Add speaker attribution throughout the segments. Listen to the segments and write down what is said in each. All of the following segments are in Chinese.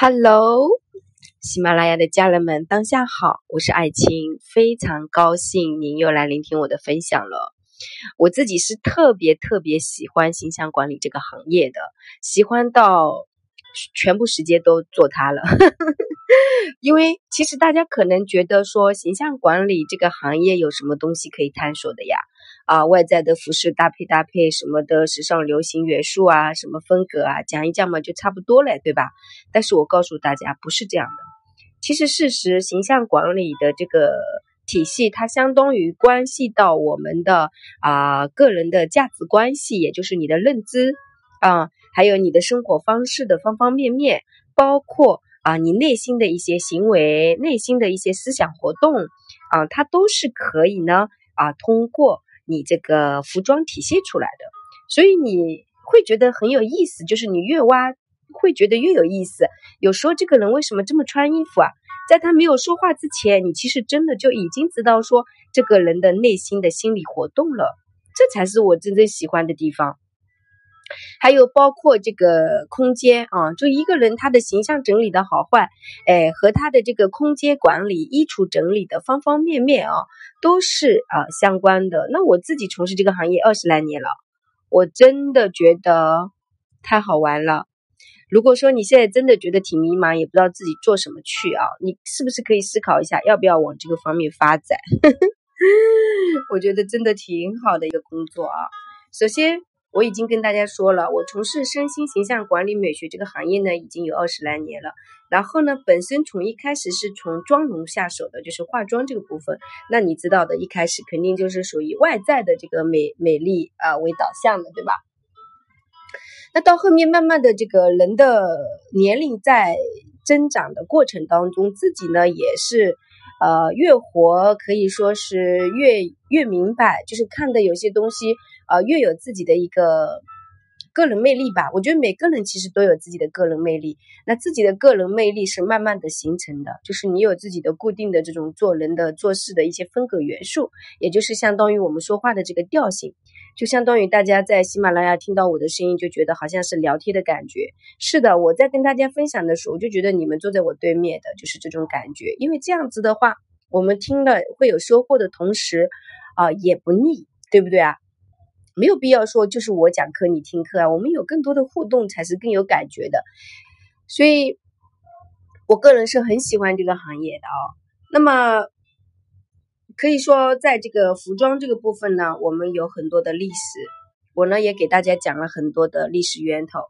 Speaker 1: Hello，喜马拉雅的家人们，当下好，我是爱青，非常高兴您又来聆听我的分享了。我自己是特别特别喜欢形象管理这个行业的，喜欢到全部时间都做它了。因为其实大家可能觉得说形象管理这个行业有什么东西可以探索的呀？啊，外在的服饰搭配搭配什么的时尚流行元素啊，什么风格啊，讲一讲嘛就差不多了，对吧？但是我告诉大家不是这样的。其实事实形象管理的这个体系，它相当于关系到我们的啊个人的价值关系，也就是你的认知啊，还有你的生活方式的方方面面，包括啊你内心的一些行为、内心的一些思想活动啊，它都是可以呢啊通过。你这个服装体现出来的，所以你会觉得很有意思。就是你越挖，会觉得越有意思。有时候这个人为什么这么穿衣服啊？在他没有说话之前，你其实真的就已经知道说这个人的内心的心理活动了。这才是我真正喜欢的地方。还有包括这个空间啊，就一个人他的形象整理的好坏，哎，和他的这个空间管理、衣橱整理的方方面面啊，都是啊相关的。那我自己从事这个行业二十来年了，我真的觉得太好玩了。如果说你现在真的觉得挺迷茫，也不知道自己做什么去啊，你是不是可以思考一下，要不要往这个方面发展？我觉得真的挺好的一个工作啊。首先。我已经跟大家说了，我从事身心形象管理美学这个行业呢，已经有二十来年了。然后呢，本身从一开始是从妆容下手的，就是化妆这个部分。那你知道的，一开始肯定就是属于外在的这个美美丽啊为导向的，对吧？那到后面慢慢的，这个人的年龄在增长的过程当中，自己呢也是。呃，越活可以说是越越明白，就是看的有些东西，呃，越有自己的一个个人魅力吧。我觉得每个人其实都有自己的个人魅力，那自己的个人魅力是慢慢的形成的，就是你有自己的固定的这种做人的做事的一些风格元素，也就是相当于我们说话的这个调性。就相当于大家在喜马拉雅听到我的声音，就觉得好像是聊天的感觉。是的，我在跟大家分享的时候，我就觉得你们坐在我对面的，就是这种感觉。因为这样子的话，我们听了会有收获的同时，啊，也不腻，对不对啊？没有必要说就是我讲课你听课啊，我们有更多的互动才是更有感觉的。所以，我个人是很喜欢这个行业的哦。那么。可以说，在这个服装这个部分呢，我们有很多的历史。我呢也给大家讲了很多的历史源头，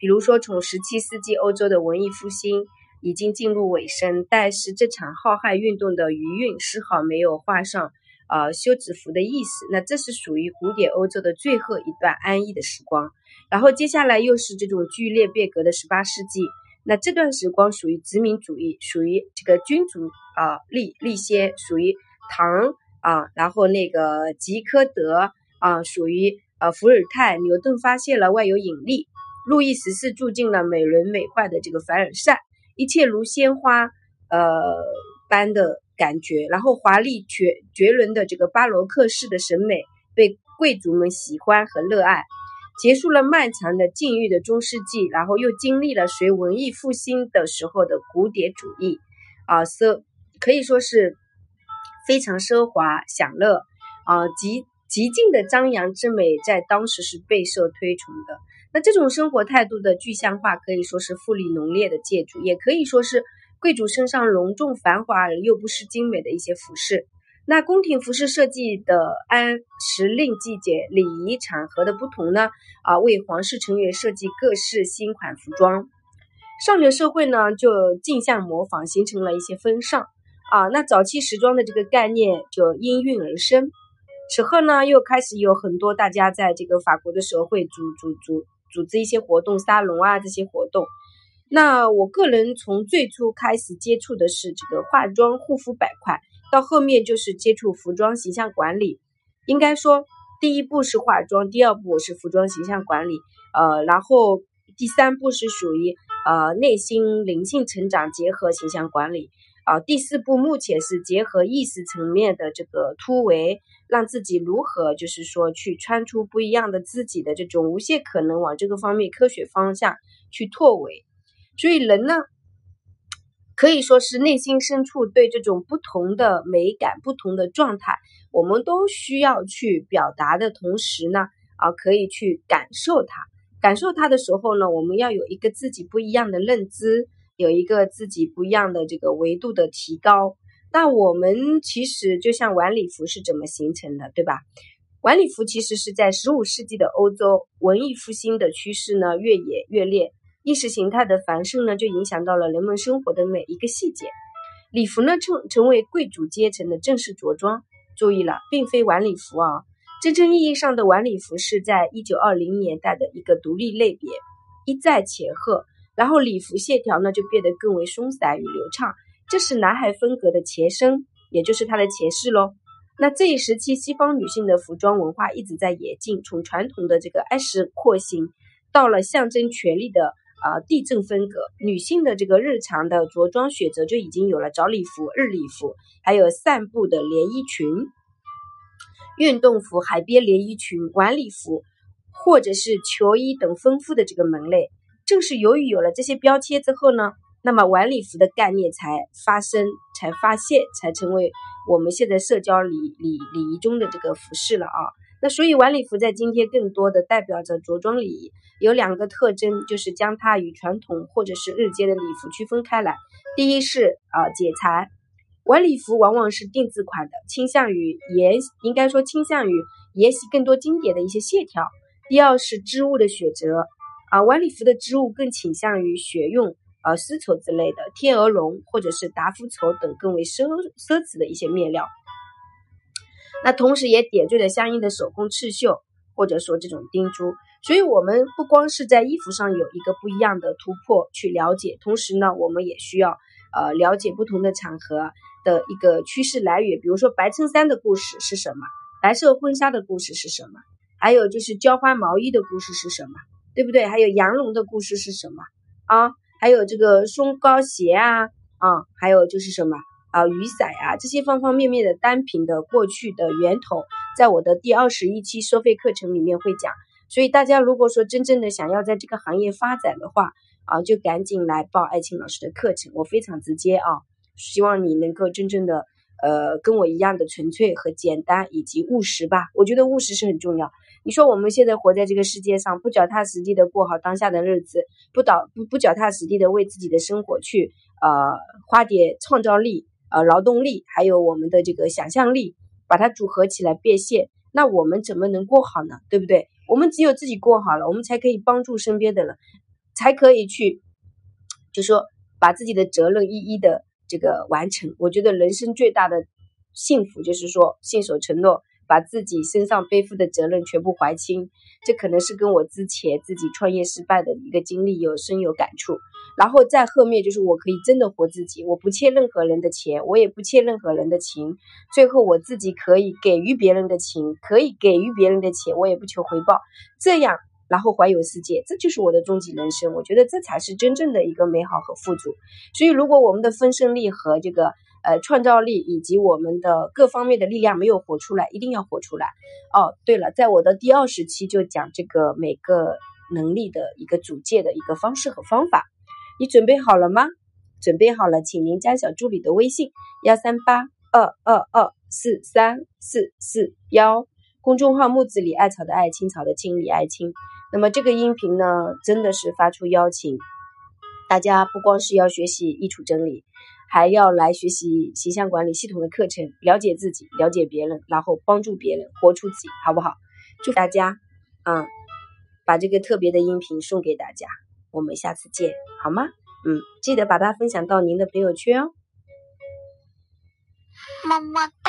Speaker 1: 比如说从十七世纪欧洲的文艺复兴已经进入尾声，但是这场浩瀚运动的余韵丝毫没有画上呃休止符的意思。那这是属于古典欧洲的最后一段安逸的时光。然后接下来又是这种剧烈变革的十八世纪。那这段时光属于殖民主义，属于这个君主啊立立先，属于。唐啊，然后那个吉科德啊，属于呃伏尔泰，牛顿发现了万有引力，路易十四住进了美轮美奂的这个凡尔赛，一切如鲜花呃般的感觉，然后华丽绝绝伦的这个巴洛克式的审美被贵族们喜欢和热爱，结束了漫长的禁欲的中世纪，然后又经历了随文艺复兴的时候的古典主义啊，是可以说是。非常奢华享乐，啊，极极尽的张扬之美，在当时是备受推崇的。那这种生活态度的具象化，可以说是富丽浓烈的建筑，也可以说是贵族身上隆重繁华而又不失精美的一些服饰。那宫廷服饰设计的按时令、季节、礼仪场合的不同呢，啊，为皇室成员设计各式新款服装。上流社会呢，就竞相模仿，形成了一些风尚。啊，那早期时装的这个概念就应运而生。此后呢，又开始有很多大家在这个法国的时候会组组组组织一些活动、沙龙啊这些活动。那我个人从最初开始接触的是这个化妆护肤板块，到后面就是接触服装形象管理。应该说，第一步是化妆，第二步是服装形象管理，呃，然后第三步是属于呃内心灵性成长结合形象管理。啊，第四步目前是结合意识层面的这个突围，让自己如何就是说去穿出不一样的自己的这种无限可能，往这个方面科学方向去拓围。所以人呢，可以说是内心深处对这种不同的美感、不同的状态，我们都需要去表达的同时呢，啊，可以去感受它。感受它的时候呢，我们要有一个自己不一样的认知，有一个自己不一样的这个维度的提高。那我们其实就像晚礼服是怎么形成的，对吧？晚礼服其实是在十五世纪的欧洲，文艺复兴的趋势呢越演越烈，意识形态的繁盛呢就影响到了人们生活的每一个细节。礼服呢成成为贵族阶层的正式着装。注意了，并非晚礼服啊。真正意义上的晚礼服是在一九二零年代的一个独立类别，一再且贺，然后礼服线条呢就变得更为松散与流畅，这是男孩风格的前身，也就是它的前世喽。那这一时期，西方女性的服装文化一直在演进，从传统的这个埃式廓形，到了象征权力的啊地震风格，女性的这个日常的着装选择就已经有了早礼服、日礼服，还有散步的连衣裙。运动服、海边连衣裙、晚礼服，或者是球衣等丰富的这个门类，正是由于有了这些标签之后呢，那么晚礼服的概念才发生、才发现、才成为我们现在社交礼礼礼仪中的这个服饰了啊。那所以晚礼服在今天更多的代表着着装礼仪，有两个特征，就是将它与传统或者是日间的礼服区分开来。第一是啊剪裁。晚礼服往往是定制款的，倾向于沿，应该说倾向于沿袭更多经典的一些线条。第二是织物的选择，啊，晚礼服的织物更倾向于选用呃丝绸之类的天鹅绒或者是达芙绸等更为奢奢侈的一些面料。那同时也点缀了相应的手工刺绣，或者说这种钉珠。所以，我们不光是在衣服上有一个不一样的突破去了解，同时呢，我们也需要呃了解不同的场合。的一个趋势来源，比如说白衬衫的故事是什么？白色婚纱的故事是什么？还有就是交换毛衣的故事是什么？对不对？还有羊绒的故事是什么？啊，还有这个松糕鞋啊，啊，还有就是什么啊，雨伞啊，这些方方面面的单品的过去的源头，在我的第二十一期收费课程里面会讲。所以大家如果说真正的想要在这个行业发展的话，啊，就赶紧来报爱青老师的课程，我非常直接啊。希望你能够真正的，呃，跟我一样的纯粹和简单以及务实吧。我觉得务实是很重要。你说我们现在活在这个世界上，不脚踏实地的过好当下的日子，不倒不不脚踏实地的为自己的生活去呃花点创造力、呃劳动力，还有我们的这个想象力，把它组合起来变现，那我们怎么能过好呢？对不对？我们只有自己过好了，我们才可以帮助身边的人，才可以去，就说把自己的责任一一的。这个完成，我觉得人生最大的幸福就是说信守承诺，把自己身上背负的责任全部还清。这可能是跟我之前自己创业失败的一个经历有深有感触。然后在后面就是我可以真的活自己，我不欠任何人的钱，我也不欠任何人的情。最后我自己可以给予别人的情，可以给予别人的钱，我也不求回报。这样。然后环游世界，这就是我的终极人生。我觉得这才是真正的一个美好和富足。所以，如果我们的分身力和这个呃创造力以及我们的各方面的力量没有活出来，一定要活出来。哦，对了，在我的第二十期就讲这个每个能力的一个组建的一个方式和方法。你准备好了吗？准备好了，请您加小助理的微信：幺三八二二二四三四四幺，公众号木子李艾草的艾青草的青李艾青。那么这个音频呢，真的是发出邀请，大家不光是要学习易处真理，还要来学习形象管理系统的课程，了解自己，了解别人，然后帮助别人活出自己，好不好？祝大家，嗯，把这个特别的音频送给大家，我们下次见，好吗？嗯，记得把它分享到您的朋友圈哦。么么哒。